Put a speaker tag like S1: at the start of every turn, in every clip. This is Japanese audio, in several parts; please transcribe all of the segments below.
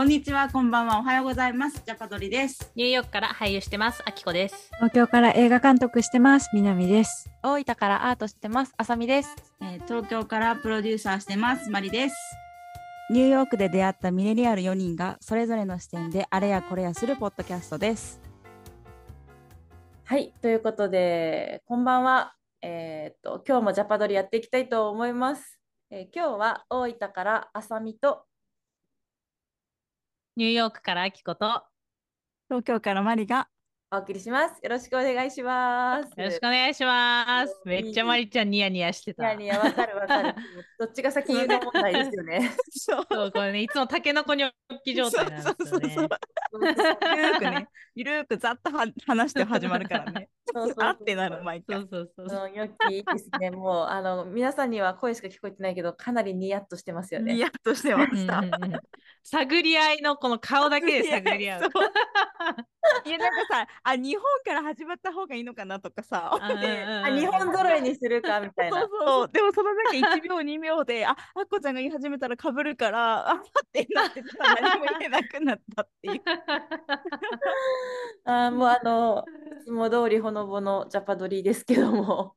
S1: こんにちは、こんばんは、おはようございます。ジャパドリです。
S2: ニューヨークから俳優してます、あきこです。
S3: 東京から映画監督してます。南です。
S4: 大分からアートしてます。あさみです。
S1: えー東京からプロデューサーしてます、マリです。
S5: ニューヨークで出会ったミレリアル4人がそれぞれの視点であれやこれやするポッドキャストです。
S4: はい、ということで、こんばんは。えーっと、今日もジャパドリやっていきたいと思います。えー今日は大分からあさみと、
S2: ニューヨークからあきこと、よ
S5: 東京からマリが
S4: お送りします。よろしくお願いします。
S2: ろしくお願いします。
S4: うん
S2: めっちゃまりちゃんニヤニヤしてた。
S4: いやいや、わかるわかる。どっちが先言うの問題ですよね。
S5: そう
S2: そう、これね、いつもタケノコニョッキ状態なんですよね。
S5: そうそう ゆるーくね、ゆるーくざっとは話して始まるからね。
S4: そうそうそう
S5: あってなる毎回
S2: そう。そうそうそう。
S4: うんニョッキいいですね。もう、あの、皆さんには声しか聞こえてないけど、かなりニヤッとしてますよね。
S5: ニヤッとしてま
S2: うん
S5: した。
S2: うんうん探り合いのこの顔だけで探り合う。
S5: いやなんかさあ日本から始まった方がいいのかなとかさ
S4: あ、日本揃いにするかみたいな
S5: そう。そうでもそのなんか1秒2秒でああっこちゃんが言い始めたらかぶるからあってなってさ何も言えなくなったっていう
S4: あーもうあの、いつも通りほのぼのジャパドリですけども。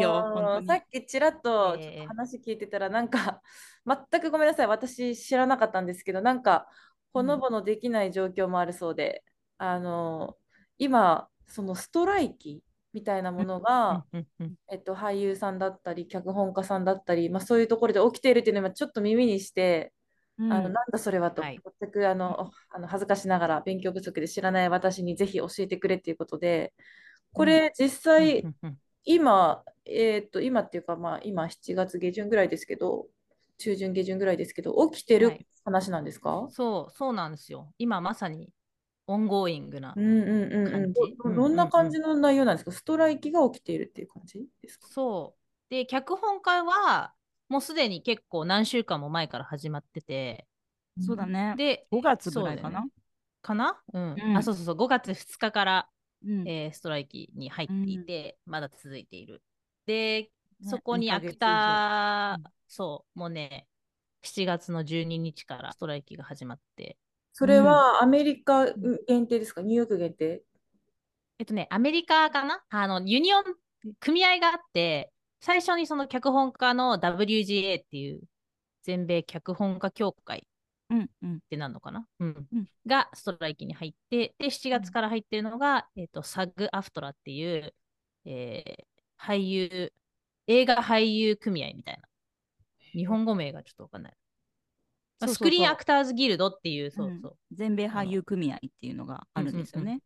S5: よ。
S4: さっきちらっと話聞いてたら、なんか、全くごめんなさい、私知らなかったんですけど、なんか、ほのぼのできない状況もあるそうで、あのー今、そのストライキみたいなものが、
S2: うんうん。
S4: えっと、俳優さんだったり、脚本家さんだったり、まあ、そういうところで起きているっていうのを今ちょっと耳にして、あのなんだそれはと、
S2: はい。
S4: 全くあのあの恥ずかしながら勉強不足で知らない私にぜひ教えてくれっていうことで、これ実際、今、えーっと、今っていうか、まあ、今7月下旬ぐらいですけど、中旬下旬ぐらいですけど、起きてる
S2: はい。
S4: 話なんですか？
S2: そう、そうなんですよ。今まさに ongoing な
S4: う。んうんうんうん。
S2: 感じ。
S4: どんな感じの内容なんですか？ストライキが起きているっていう感じですか？
S2: そう。で、脚本家はもうすでに結構何週間も前から始まってて、
S5: そうだね。
S2: で、
S5: 5月ぐらいかな？
S2: ね。かな？うん。
S5: うん。
S2: あ、そうそうそう、5月2日から、
S5: うん。
S2: えーストライキに入っていて、まだ続いている。で、
S5: ね
S2: そこにアクター、そう、もうね、7月の12日からストライキが始まって、
S4: それはアメリカ限定ですか？ニューヨーク限定？
S2: えっとね、アメリカかな？あの、ユニオン、組合があって、最初にその脚本家の WGA っていう全米脚本家協会ってなんのかな、うん
S5: うん
S2: がストライキに入って、で、7月から入ってるのが、えっと、サグアフトラっていう、えー俳優、映画俳優組合みたいな。日本語名がちょっとわかんない。スクリーンアクターズギルドっていう、そう
S5: うん
S2: そう。
S5: 全米俳優組合っていうのがあるんですよね。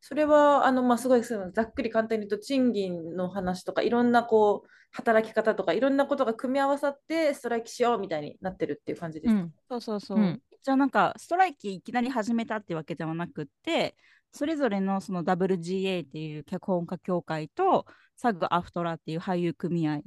S4: それはあの、まあ、すごいそのざっくり簡単に言うと賃金の話とかいろんなこう働き方とかいろんなことが組み合わさってストライキしようみたいになってるっていう感じですか、
S2: うん。
S5: そうそうそう。
S2: うん。
S5: じゃあなんかストライキいきなり始めたってわけではなくってそれぞれのその WGA っていう脚本家協会とサグアフトラっていう俳優組合。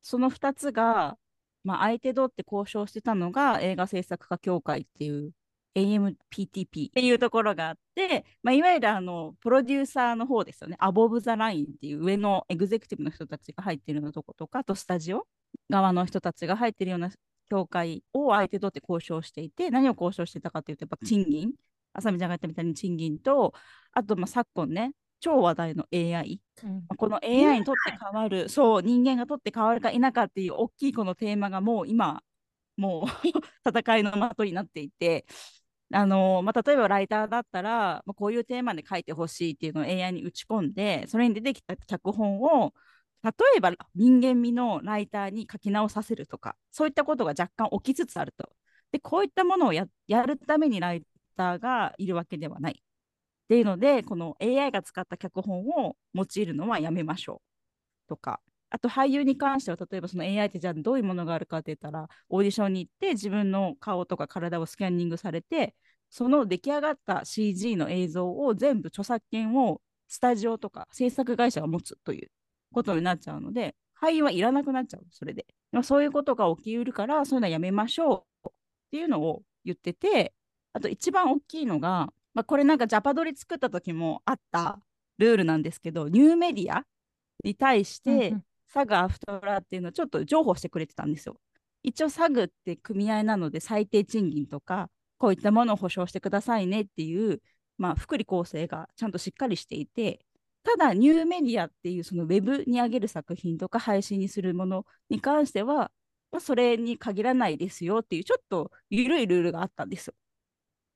S5: その2つが、まあ、相手取って交渉してたのが映画制作家協会っていう AMPTP っていうところがあって、まあ、いわゆるあのプロデューサーの方ですよね。アボブ・ザ・ラインっていう上のエグゼクティブの人たちが入ってるようなとことかあとスタジオ側の人たちが入ってるような協会を相手取って交渉していて、何を交渉してたかというと、やっぱ賃金、あさみちゃんが言ったみたいに賃金と、あとまあ昨今ね、超話題の AI、
S2: うん。
S5: まあこの AI にとって変わる、そう、人間がとって変わるか否かっていう大きいこのテーマがもう今、もう戦いの的になっていて、あのまあ、例えばライターだったら、まあ、こういうテーマで書いてほしいっていうのを AI に打ち込んで、それに出てきた脚本を、例えば人間味のライターに書き直させるとか、そういったことが若干起きつつあると。で、こういったものをややるためにライターがいるわけではない。っていうので、この AI が使った脚本を用いるのはやめましょうとか、あと俳優に関しては、例えばその AI ってじゃあどういうものがあるかって言ったら、オーディションに行って自分の顔とか体をスキャンニングされて、その出来上がった CG の映像を全部著作権をスタジオとか制作会社が持つということになっちゃうので、俳優はいらなくなっちゃう、それで。まあ、そういうことが起きうるから、そういうのはやめましょうっていうのを言ってて、あと一番大きいのが、まあ、これなんかジャパドリ作った時もあったルールなんですけど、ニューメディアに対して、サガアフトラっていうのをちょっと譲歩してくれてたんですよ。一応サグって組合なので最低賃金とかこういったものを保証してくださいねっていう、まあ、福利厚生がちゃんとしっかりしていてただニューメディアっていうそのウェブに上げる作品とか配信にするものに関しては、まあ、それに限らないですよっていうちょっと緩いルールがあったんですよ。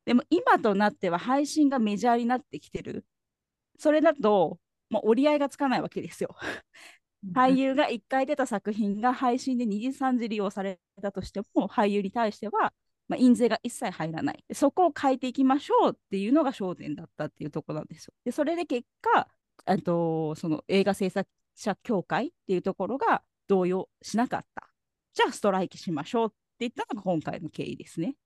S5: でも今となっては配信がメジャーになってきてる。それだと、もう折り合いがつかないわけですよ。俳優が1回出た作品が配信で2次3次利用されたとしても俳優に対しては、まあ、印税が一切入らないそこを変えていきましょうっていうのが焦点だったっていうところなんですよ。でそれで結果とその映画制作者協会っていうところが同意しなかったじゃあストライキしましょうって言ったのが今回の経緯ですね。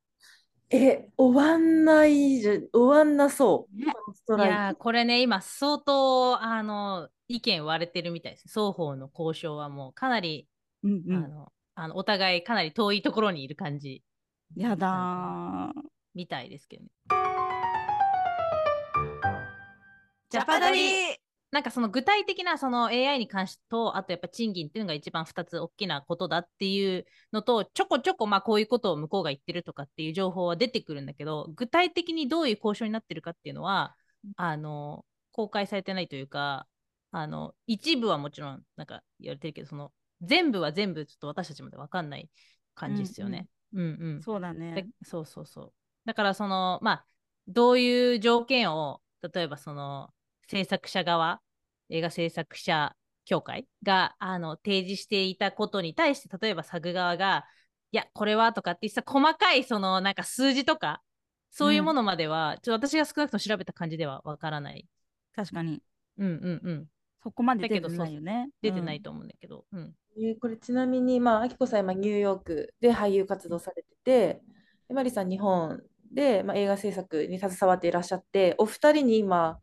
S4: え、終わんないじゃ、終わんなそう。
S5: ね。
S2: い
S4: ストライキ
S2: やーこれね今相当あの意見割れてるみたいです。双方の交渉はもうかなり、
S5: うんうん、
S2: あのあのお互いかなり遠いところにいる感じ。
S5: やだー。
S2: みたいですけどね。
S1: ジャパドリ
S2: なんかその具体的なその AI に関してと、あとやっぱ賃金っていうのが一番2つ大きなことだっていうのと、ちょこちょこまあこういうことを向こうが言ってるとかっていう情報は出てくるんだけど、具体的にどういう交渉になってるかっていうのは、あの、公開されてないというか、あの、一部はもちろんなんか言われてるけど、その全部は全部ちょっと私たちまで分かんない感じですよね。うんうん。
S5: そうだ
S2: で
S5: ね。
S2: そうそうそう。だからそのまあどういう条件を例えばその制作者側映画制作者協会があの提示していたことに対して例えばサグ側がいやこれはとかってさ細かいそのなんか数字とかそういうものまでは、ちょっと私が少なくとも調べた感じではわからない。
S5: 確かに。
S2: うんうんうん。
S5: そこまで出て
S2: だけど
S5: ないよね。
S2: 出てないと思うんだけど。うん。
S4: えーこれちなみに、まあ、あきこさん今ニューヨークで俳優活動されてて、でマリさん日本で、まあ、映画制作に携わっていらっしゃって、お二人に今、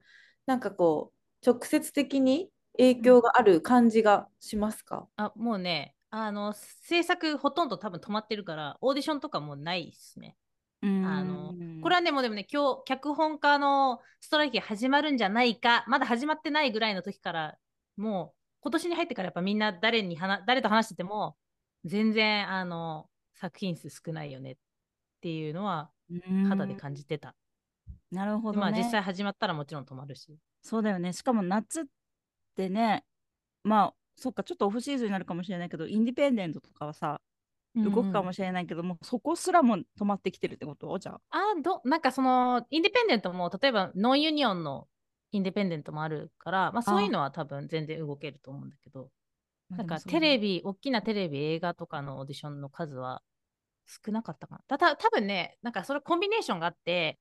S4: なんかこう、直接的に影響がある感じがしますか？
S2: あもうねあの制作ほとんど多分止まってるからオーディションとかもうないっすね。
S5: うん。
S2: あのこれはね、もうでもね、今日、脚本家のストライキ始まるんじゃないか、まだ始まってないぐらいの時から、もう、今年に入ってからやっぱみんな誰に話誰と話してても、全然、あの、作品数少ないよねっていうのは、肌で感じてた。
S5: なるほどね。
S2: でまあ、実際始まったらもちろん止まるし。
S5: そうだよね。しかも夏ってね、まあ、そっか、ちょっとオフシーズンになるかもしれないけど、インディペンデントとかはさ、動くかもしれないけども、そこすらも止まってきてるってこと？じゃあ。
S2: あどなんかそのインディペンデントも例えばノンユニオンのインディペンデントもあるから、まあ、そういうのは多分全然動けると思うんだけどなんかテレ
S5: ビ。
S2: ビ大きなテレビ映画とかのオーディションの数は少なかったかなただ多分ねなんかそれコンビネーションがあって、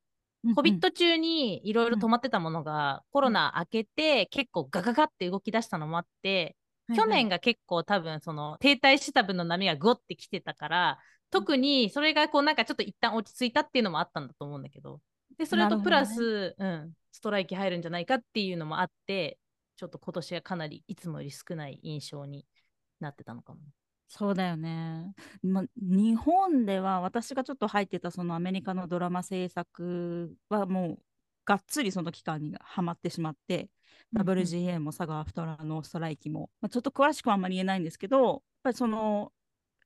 S2: コビット中にいろいろ止まってたものが、コロナ明けて結構ガガガって動き出したのもあって、去年が結構多分その停滞してた分の波がゴってきてたから特にそれがこうなんかちょっと一旦落ち着いたっていうのもあったんだと思うんだけどでそれとプラス、うん、ストライキ入るんじゃないかっていうのもあってちょっと今年はかなりいつもより少ない印象になってたのかも。
S5: そうだよね。ま、日本では私がちょっと入ってたそのアメリカのドラマ制作はもうがっつりその期間にはまってしまって、WGA もサガアフトラのストライキも、まあ、ちょっと詳しくはあんまり言えないんですけど、やっぱりその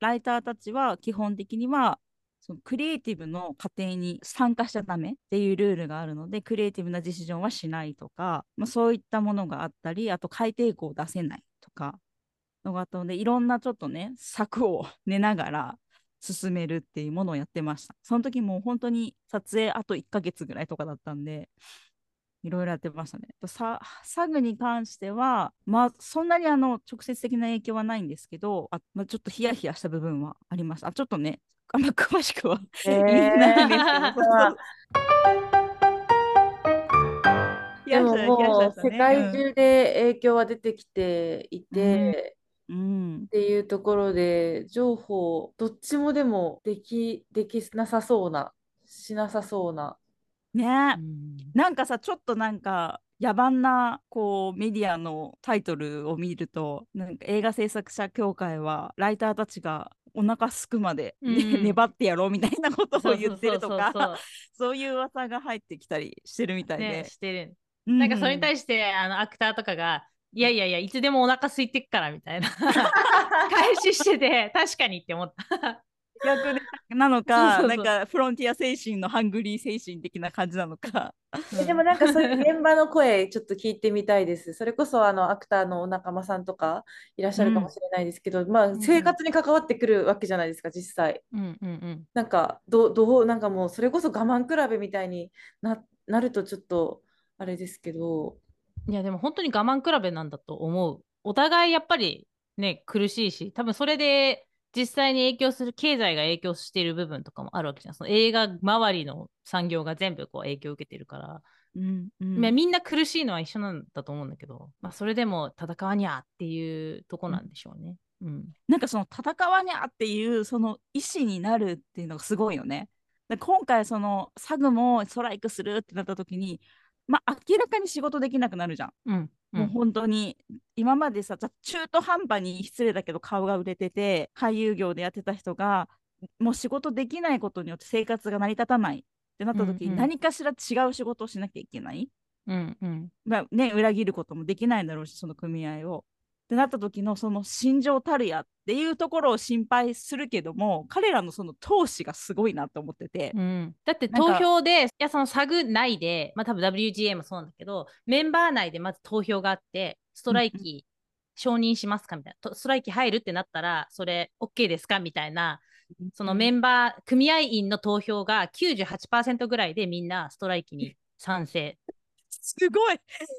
S5: ライターたちは基本的にはそのクリエイティブの過程に参加しちゃダメっていうルールがあるので、クリエイティブなディシジョンはしないとか、まあ、そういったものがあったり、あと改定稿を出せないとか、のがあったので、いろんなちょっとね、策を練ながら進めるっていうものをやってました。その時もう本当に撮影あと1ヶ月ぐらいとかだったんで、いろいろやってましたね。さサグに関しては、まあ、そんなにあの直接的な影響はないんですけど、あまあ、ちょっとヒヤヒヤした部分はありました。あちょっとね、あんま詳しくは言えないんですけど、
S4: でももう世界中で影響は出てきていて、
S5: うん、
S4: っていうところで情報どっちもでもできできなさそうなしなさそうな。
S5: ね、
S2: うん。
S5: なんかさちょっとなんか野蛮なこうメディアのタイトルを見るとなんか映画制作者協会はライターたちがお腹すくまで、ね
S2: うん。
S5: 粘ってやろうみたいなことを言ってるとかそういう噂が入ってきたりしてるみたい
S2: そうね
S5: で、
S2: してる。
S5: う
S2: なんかそれに
S5: し
S2: 対してあのアクターとかがいやいやいや、いつでもお腹空いてっからみたいな 返ししてて、確かにって思った。
S5: 逆でなのか
S2: そうそうそう
S5: なんかフロンティア精神のハングリー精神的な感じなのか。
S4: えでもなんかそういう現場の声ちょっと聞いてみたいです。それこそあのアクターのお仲間さんとかいらっしゃるかもしれないですけど、まあ
S2: ん
S4: 生活に関わってくるわけじゃないですか、実際。
S2: うんうんうん。
S4: なんかどどうなんかもうそれこそ我慢比べみたいにな、なるとちょっとあれですけど、
S2: いや、でも本当に我慢比べなんだと思う。お互いやっぱりね、苦しいし、多分それで実際に影響する、経済が影響している部分とかもあるわけじゃん。その映画周りの産業が全部こう影響を受けてるから、
S5: うんうん
S2: まあみんな苦しいのは一緒なんだと思うんだけど、まあ、それでも戦わにゃっていうとこなんでしょうね。うん。
S5: なんかその戦わにゃっていうその意思になるっていうのがすごいよね。で今回そのサグもストライクするってなった時に、まあ明らかに仕事できなくなるじゃん。
S2: うん。
S5: もう本当に今までさ中途半端に失礼だけど顔が売れてて俳優業でやってた人がもう仕事できないことによって生活が成り立たないってなった時に
S2: うんうん
S5: 何かしら違う仕事をしなきゃいけない。
S2: うんうん。
S5: まあね、裏切ることもできないだろうしその組合を。ってなった時のその心情たるやっていうところを心配するけども彼らのその闘志がすごいなと思ってて、
S2: うん、だって投票で、いや、そのサグ内で、まあ多分 WGA もそうなんだけど、メンバー内でまず投票があって、ストライキ承認しますかみたいな、とストライキ入るってなったら、それ OK ですかみたいな、そのメンバー、組合員の投票が98%ぐらいでみんなストライキに賛成
S5: すごい。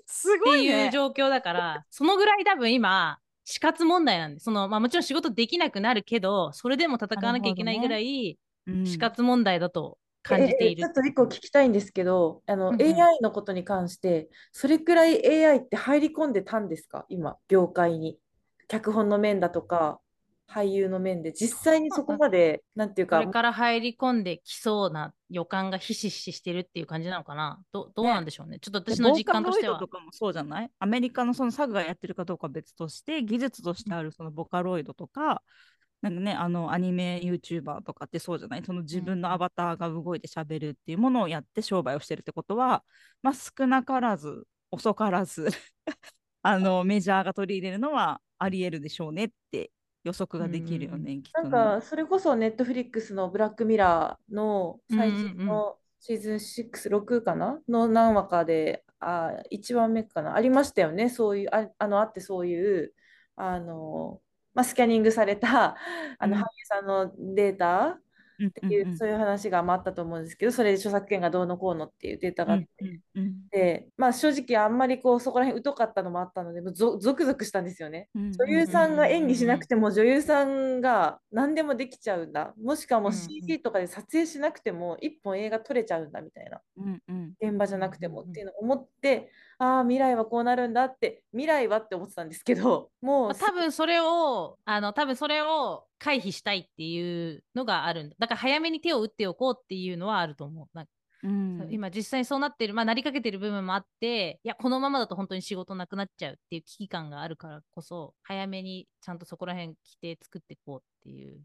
S5: す
S2: っていう
S5: ごいね。
S2: 状況だから、そのぐらい多分今、死活問題なんで、その、まあもちろん仕事できなくなるけど、それでも戦わなきゃいけないぐらい、
S5: うん。
S2: 死活問題だと感じている
S4: ええちょっと一個聞きたいんですけど、あの、
S2: うんうん。
S4: AI のことに関して、それくらい AI って入り込んでたんですか？今、業界に。脚本の面だとか、俳優の面で、実際にそこまで、なんていうか、
S2: これから入り込んできそうな予感がひしひししてるっていう感じなのかな？どどうなんでしょうね？ちょっと
S5: で
S2: 私の実感としては
S5: ボーカロイド。とかもそうじゃない？アメリカのそのサグがやってるかどうかは別として技術としてあるそのボカロイドとかなんかねあのアニメ YouTuber とかってそうじゃない？その自分のアバターが動いて喋るっていうものをやって商売をしてるってことはまあ少なからず遅からず あのメジャーが取り入れるのはありえるでしょうねって予測ができるよね、きっとね。
S4: なんか、それこそネットフリックスのブラックミラーの最新
S2: うんうんうん
S4: のシーズン6、6かなの何話かで、あ、1話目かなありましたよね。そういう、あ、あの、あってそういう、あの、まあ、スキャニングされた、あの、
S5: うん
S4: 俳優さんのデータ
S5: うん
S4: っていう、そういう話がまああったと思うんですけど、それで著作権がどうのこうのっていうデータがあって、で、まあ正直あんまりこうそこら辺疎かったのもあったので、もうゾゾクゾクしたんですよね。
S5: うん
S4: 女優さんが演技しなくても女優さんが何でもできちゃうんだ。もしくはもう CG とかで撮影しなくても一本映画撮れちゃうんだみたいな。現場じゃなくてもっていうのを思って、ああ、未来はこうなるんだって、未来はって思ってたんですけど、もう
S2: まあ、多分それを、あの、多分それを回避したいっていうのがあるんだ。だから早めに手を打っておこうっていうのはあると思う。なんか
S5: うん
S2: 今実際そうなってる、まあなりかけてる部分もあって、いや、このままだと本当に仕事なくなっちゃうっていう危機感があるからこそ、早めにちゃんとそこら辺規定作っていこうっていう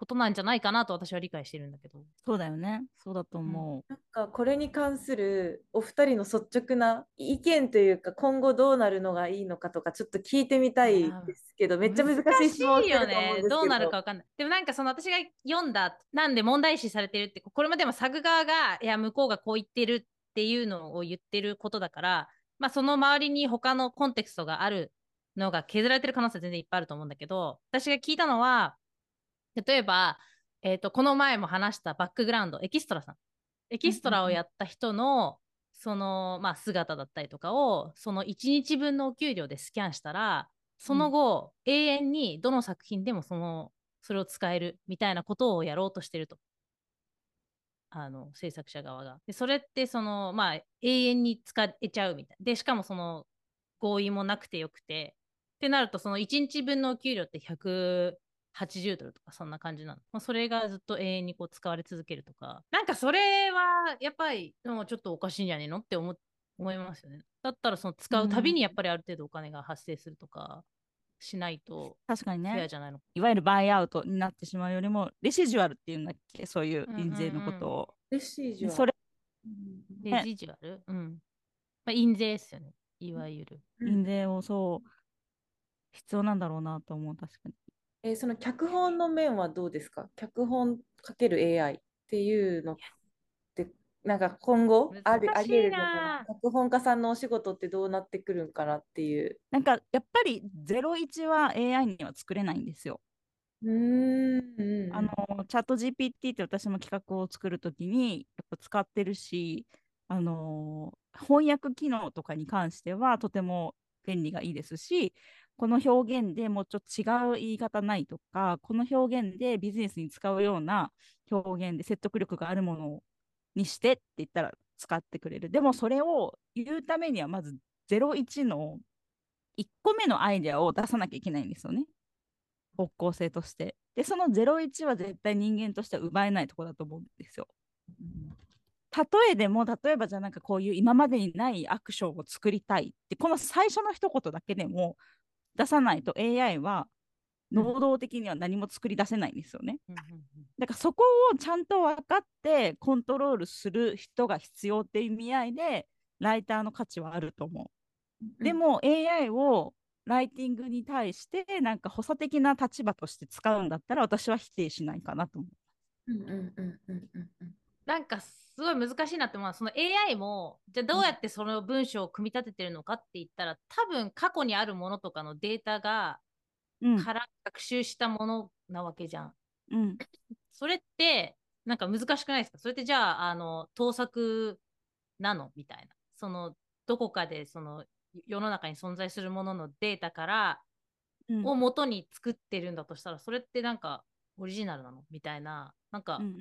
S2: ことなんじゃないかなと私は理解してるんだけど。
S5: そうだよねそうだと思う。
S4: なんかこれに関するお二人の率直な意見というか今後どうなるのがいいのかとかちょっと聞いてみたいですけどめっちゃ難しい質問をしてると思うんですけど
S2: どうなるかわかんない。でもなんかその私が読んだ、なんで問題視されてるって、これまでもサグ側が、いや、向こうがこう言ってるっていうのを言ってることだから、まあその周りに他のコンテクストがあるのが削られてる可能性は全然いっぱいあると思うんだけど、私が聞いたのは、例えば、えっ、と、この前も話したバックグラウンド、エキストラさん。エキストラをやった人の、その、まあ、姿だったりとかを、その1日分のお給料でスキャンしたら、その後、永遠にどの作品でもその、それを使えるみたいなことをやろうとしてると。あの、制作者側が。で、それって、その、まあ、永遠に使えちゃうみたいな。で、しかもその、合意もなくてよくて。ってなると、その1日分のお給料って180ドルとか、そんな感じなの。まあ、それがずっと永遠にこう使われ続けるとか。なんかそれは、やっぱり、でもちょっとおかしいんじゃねえのって思思いますよね。だったら、その使うたびにやっぱりある程度お金が発生するとか、しないと、
S5: 確かにね
S2: フェアじゃないの
S5: いわゆるバイアウトになってしまうよりもレシジュアルっていうんだっけそういう印税のことを、
S4: レシージュは
S5: それ
S2: レジジュアル？うん。まあ、印税ですよね。いわゆる。
S5: 印税をそう必要なんだろうなと思う確かに。
S4: えーその脚本の面はどうですか？脚本かける AI っていうのって、なんか今後あり得るのか脚本家さんのお仕事ってどうなってくるんかなっていう。
S5: なんかやっぱり01は AI には作れないんですよ。あのチャット GPT って私も企画を作るときにやっぱ使ってるし、あの翻訳機能とかに関してはとても便利がいいですし、この表現でもうちょっと違う言い方ないとか、この表現でビジネスに使うような表現で説得力があるものにしてって言ったら使ってくれる。でもそれを言うためにはまず01の1個目のアイデアを出さなきゃいけないんですよね。方向性として。で、その01は絶対人間としては奪えないとこだと思うんですよ。例えでも、例えばじゃあなんかこういう今までにないアクションを作りたいって、この最初の一言だけでも出さないと AI は能動的には何も作り出せないんですよね。だからそこをちゃんと分かってコントロールする人が必要っていう意味合いでライターの価値はあると思う。でも AI をライティングに対してなんか補佐的な立場として使うんだったら私は否定しないかなと思う。
S4: うんうんうんうんうんうん
S2: なんかすごい難しいなって思うのはその AI もじゃあどうやってその文章を組み立ててるのかって言ったら多分過去にあるものとかのデータが
S5: うん。
S2: から学習したものなわけじゃん。
S5: うん。
S2: それってなんか難しくないですか？それってじゃああの盗作なの？みたいな。そのどこかでその世の中に存在するもののデータから
S5: うん。
S2: を元に作ってるんだとしたらそれってなんかオリジナルなの？みたいななんか、
S5: うんうん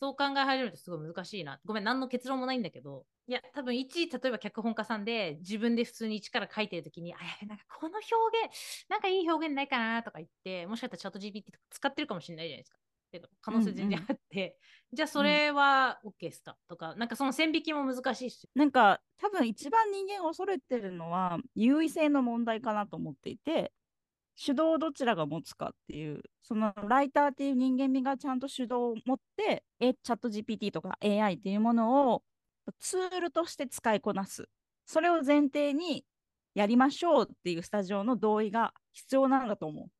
S2: そう考え始めるとすごい難しいな。ごめん、何の結論もないんだけど、いや、多分一、例えば脚本家さんで自分で普通に一から書いてるときに、あ、やべ、なんかこの表現、なんかいい表現ないかなとか言って、もしかしたらチャット GPT とか使ってるかもしれないじゃないですか。けど、可能性全然あって、じゃあそれは OK ですか、とか、なんかその線引きも難しいし。
S5: なんか多分一番人間が恐れてるのは優位性の問題かなと思っていて主導をどちらが持つかっていうそのライターっていう人間味がちゃんと主導を持ってえチャット GPT とか AI っていうものをツールとして使いこなすそれを前提にやりましょうっていうスタジオの同意が必要なんだと思う。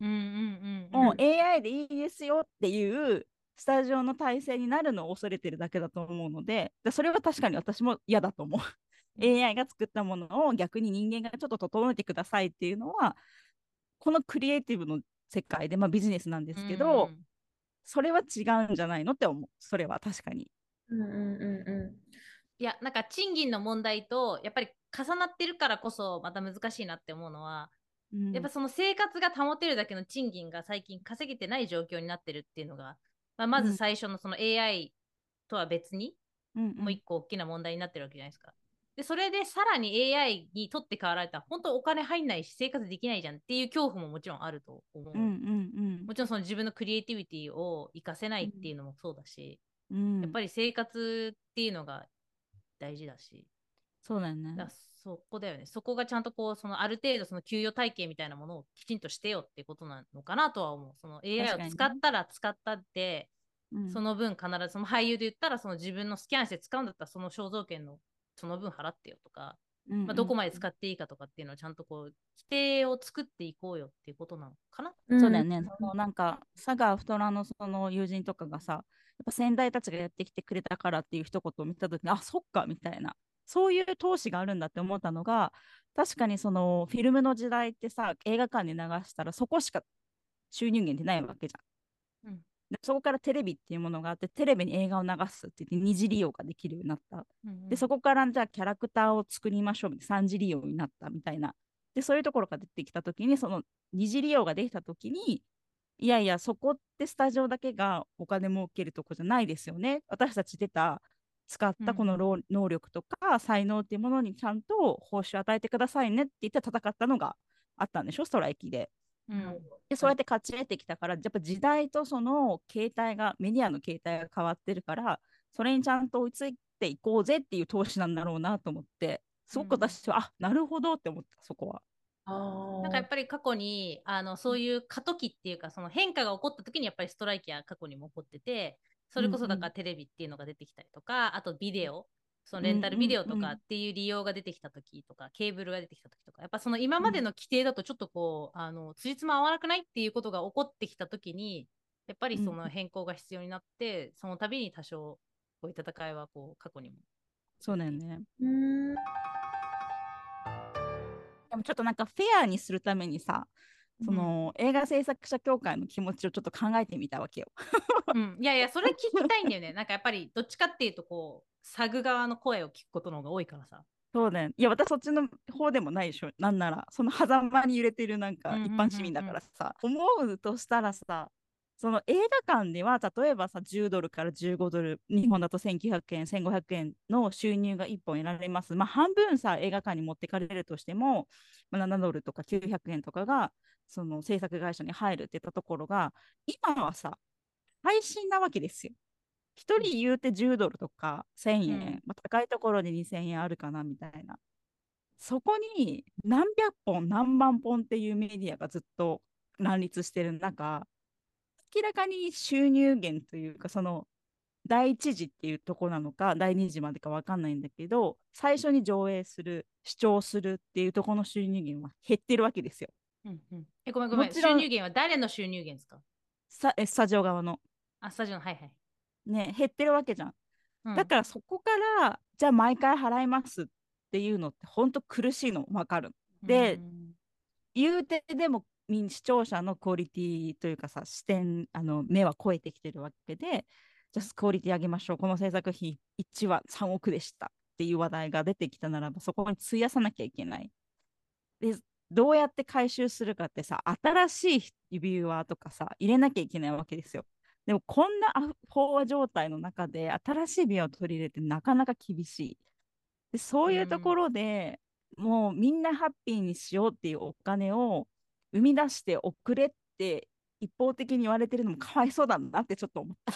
S2: うんうんうん、
S5: もう AI でいいですよっていうスタジオの体制になるのを恐れてるだけだと思うので、でそれは確かに私も嫌だと思う。AI が作ったものを逆に人間がちょっと整えてくださいっていうのは、このクリエイティブの世界で、まあ、ビジネスなんですけど、
S2: うん
S5: それは違うんじゃないのって思う。それは確かに。
S4: うんうんうんう
S2: いや、なんか賃金の問題と、やっぱり重なってるからこそ、また難しいなって思うのは、
S5: うん
S2: やっぱその生活が保てるだけの賃金が最近稼げてない状況になってるっていうのが、まあ、まず最初のその AI とは別に、
S5: うんうん
S2: もう一個大きな問題になってるわけじゃないですか。で、それでさらに AI に取って代わられたら、本当お金入んないし生活できないじゃんっていう恐怖ももちろんあると思う。
S5: うんうん
S2: もちろんその自分のクリエイティビティを活かせないっていうのもそうだし、
S5: うんうん。
S2: やっぱり生活っていうのが大事だし、
S5: そうだよね
S2: だそこだよね。そこがちゃんとこう、そのある程度その給与体系みたいなものをきちんとしてよってことなのかなとは思う。その AI を使ったら使ったって、
S5: うん
S2: その分必ずその俳優で言ったらその自分のスキャンして使うんだったらその肖像権のその分払ってよとか、
S5: うんうん
S2: まあ、どこまで使っていいかとかっていうのをちゃんとこう規定を作っていこうよっていうことなのかな？
S4: ん
S5: そうだよね。そのなんか、佐賀アフトラのその友人とかがさ、やっぱ先代たちがやってきてくれたからっていう一言を見たときに、あ、そっかみたいな、そういう投資があるんだって思ったのが、確かにそのフィルムの時代ってさ、映画館に流したらそこしか収入源ってないわけじゃん。そこからテレビっていうものがあって、テレビに映画を流すって言って二次利用ができるようになった。で、そ
S2: こ、
S5: こからじゃあキャラクターを作りましょうみたいな三次利用になったみたいな。で、そういうところが出てきたときに、その二次利用ができたときに、いやいや、そこってスタジオだけがお金儲けるとこじゃないですよね。私たち出た、使ったこの労能力とか才能っていうものにちゃんと報酬与えてくださいねって言って戦ったのがあったんでしょ、ストライキで。
S2: うん。
S5: で、そうやって勝ち得てきたから、やっぱ時代とその形態が、メディアの形態が変わってるから、それにちゃんと追いついていこうぜっていう投資なんだろうなと思って、すごく私は、あなるほどって思った、そこは。
S4: あ
S2: なんかやっぱり過去にあのそういう過渡期っていうかその変化が起こった時にやっぱりストライキは過去にも起こっててそれこそだからテレビっていうのが出てきたりとか、あとビデオそのレンタルビデオと
S5: うんうんうん
S2: かっていう利用が出てきた時とか、ケーブルが出てきた時とか、やっぱその今までの規定だとちょっとこう、あの、辻褄合わなくないっていうことが起こってきた時に、やっぱりその変更が必要になって、その度に多少、こういう戦いはこう、過去にも。
S5: そうだよね。
S4: うん
S5: でもちょっとなんかフェアにするためにさ、その映画制作者協会の気持ちをちょっと考えてみたわけよ。
S2: うん、いやいや、それ聞きたいんだよね。なんかやっぱり、どっちかっていうと、こう、サグ側の声を聞くことの方が多いからさ。
S5: そうだよね。いや、私そっちの方でもないでしょ。なんなら、その狭間に揺れてるなんか
S2: うんうんうんうん
S5: 一般市民だからさ、思うとしたらさ、その映画館では例えばさ10ドルから15ドル日本だと1900円1500円の収入が1本得られますまあ半分さ映画館に持ってかれるとしても、まあ、7ドルとか900円とかがその制作会社に入るっていったところが今はさ配信なわけですよ。一人言うて10ドルとか1000円、
S2: うん
S5: まあ、高いところで2000円あるかなみたいな。そこに何百本何万本っていうメディアがずっと乱立してる中明らかに収入源というかその第一次っていうとこなのか第二次までか分かんないんだけど最初に上映する視聴するっていうところの収入源は減ってるわけですよ。
S2: うんうん、え、ごめんごめん。収入源は誰の収入源ですか？
S5: さえスタジオ側の。
S2: あ、スタジオの、はいはい。
S5: ね減ってるわけじゃん。
S2: うん
S5: だからそこからじゃあ毎回払いますっていうのって本当苦しいの分かる。で
S2: うん
S5: 言うてでも視聴者のクオリティというかさ視点あの目は超えてきてるわけでじゃあクオリティ上げましょうこの制作費1話3億でしたっていう話題が出てきたならばそこに費やさなきゃいけない。でどうやって回収するかってさ新しい指輪とかさ入れなきゃいけないわけですよ。でもこんな飽和状態の中で新しい指輪を取り入れてなかなか厳しい。でそういうところで、もうみんなハッピーにしようっていうお金を生み出しておくれって一方的に言われてるのもかわいそうだなってちょっと思った。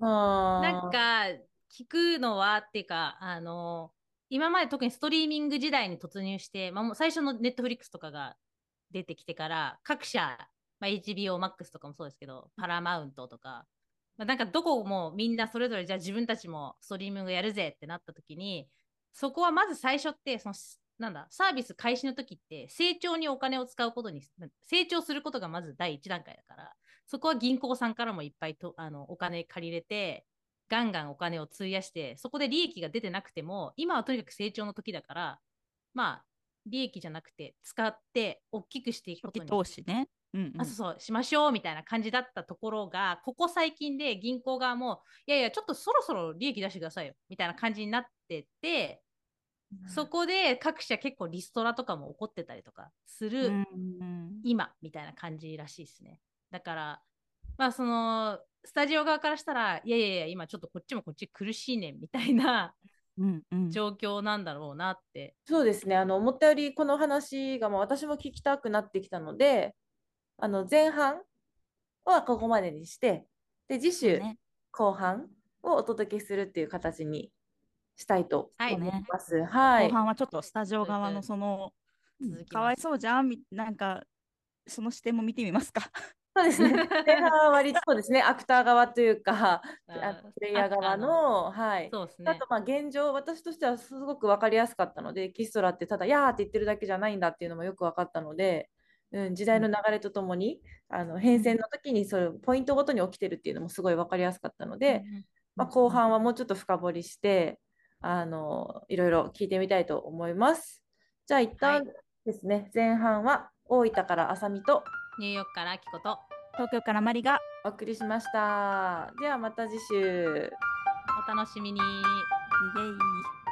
S2: なんか、聞くのはっていうか、あの、今まで特にストリーミング時代に突入して、まあ、もう最初のネットフリックスとかが出てきてから、各社、まあ、HBO Max とかもそうですけど、パラマウントとか、まあ、なんかどこもみんなそれぞれじゃあ自分たちもストリーミングやるぜってなった時に、そこはまず最初って、その、なんだ、サービス開始の時って、成長にお金を使うことに、成長することがまず第一段階だから、そこは銀行さんからもいっぱいとあのお金借りれて、ガンガンお金を費やして、そこで利益が出てなくても、今はとにかく成長の時だから、まあ、利益じゃなくて、使って大きくしていくことに
S5: 投資ね。うんうん。
S2: あそうそうしましょうみたいな感じだったところがここ最近で銀行側もいやいやちょっとそろそろ利益出してくださいよみたいな感じになっててそこで各社結構リストラとかも起こってたりとかする、
S5: うんうん。
S2: 今みたいな感じらしいですね。だからまあそのスタジオ側からしたらいやいやいや今ちょっとこっちもこっち苦しいねんみたいな
S5: うんうん。
S2: 状況なんだろうなって、
S4: そうですね、あの思ったよりこの話が、まあ、私も聞きたくなってきたので、あの前半はここまでにして、で次週
S5: ね
S4: 後半をお届けするっていう形にしたいと
S2: はい
S4: 思います。はい。
S5: 後半はちょっとスタジオ側のその、
S2: 続きます
S5: かわいそうじゃんみなんかその視点も見てみますか。
S4: そうですね。前半は割とそうですね、アクター側というか、プレイヤー側の、はい。
S2: そうですね
S4: あと、まあ、現状、私としてはすごく分かりやすかったので、キストラってただ、やーって言ってるだけじゃないんだっていうのもよく分かったので、うん、時代の流れとともに、あの変遷の時にそういうポイントごとに起きてるっていうのもすごい分かりやすかったので、まあ、後半はもうちょっと深掘りして、あのいろいろ聞いてみたいと思います。じゃあ一旦
S2: はい
S4: ですね、前半は大分からあさみと
S2: ニューヨークからあきこと
S5: 東京からマリが
S4: お送りしました。ではまた次週。
S2: お楽しみに。
S5: イエイ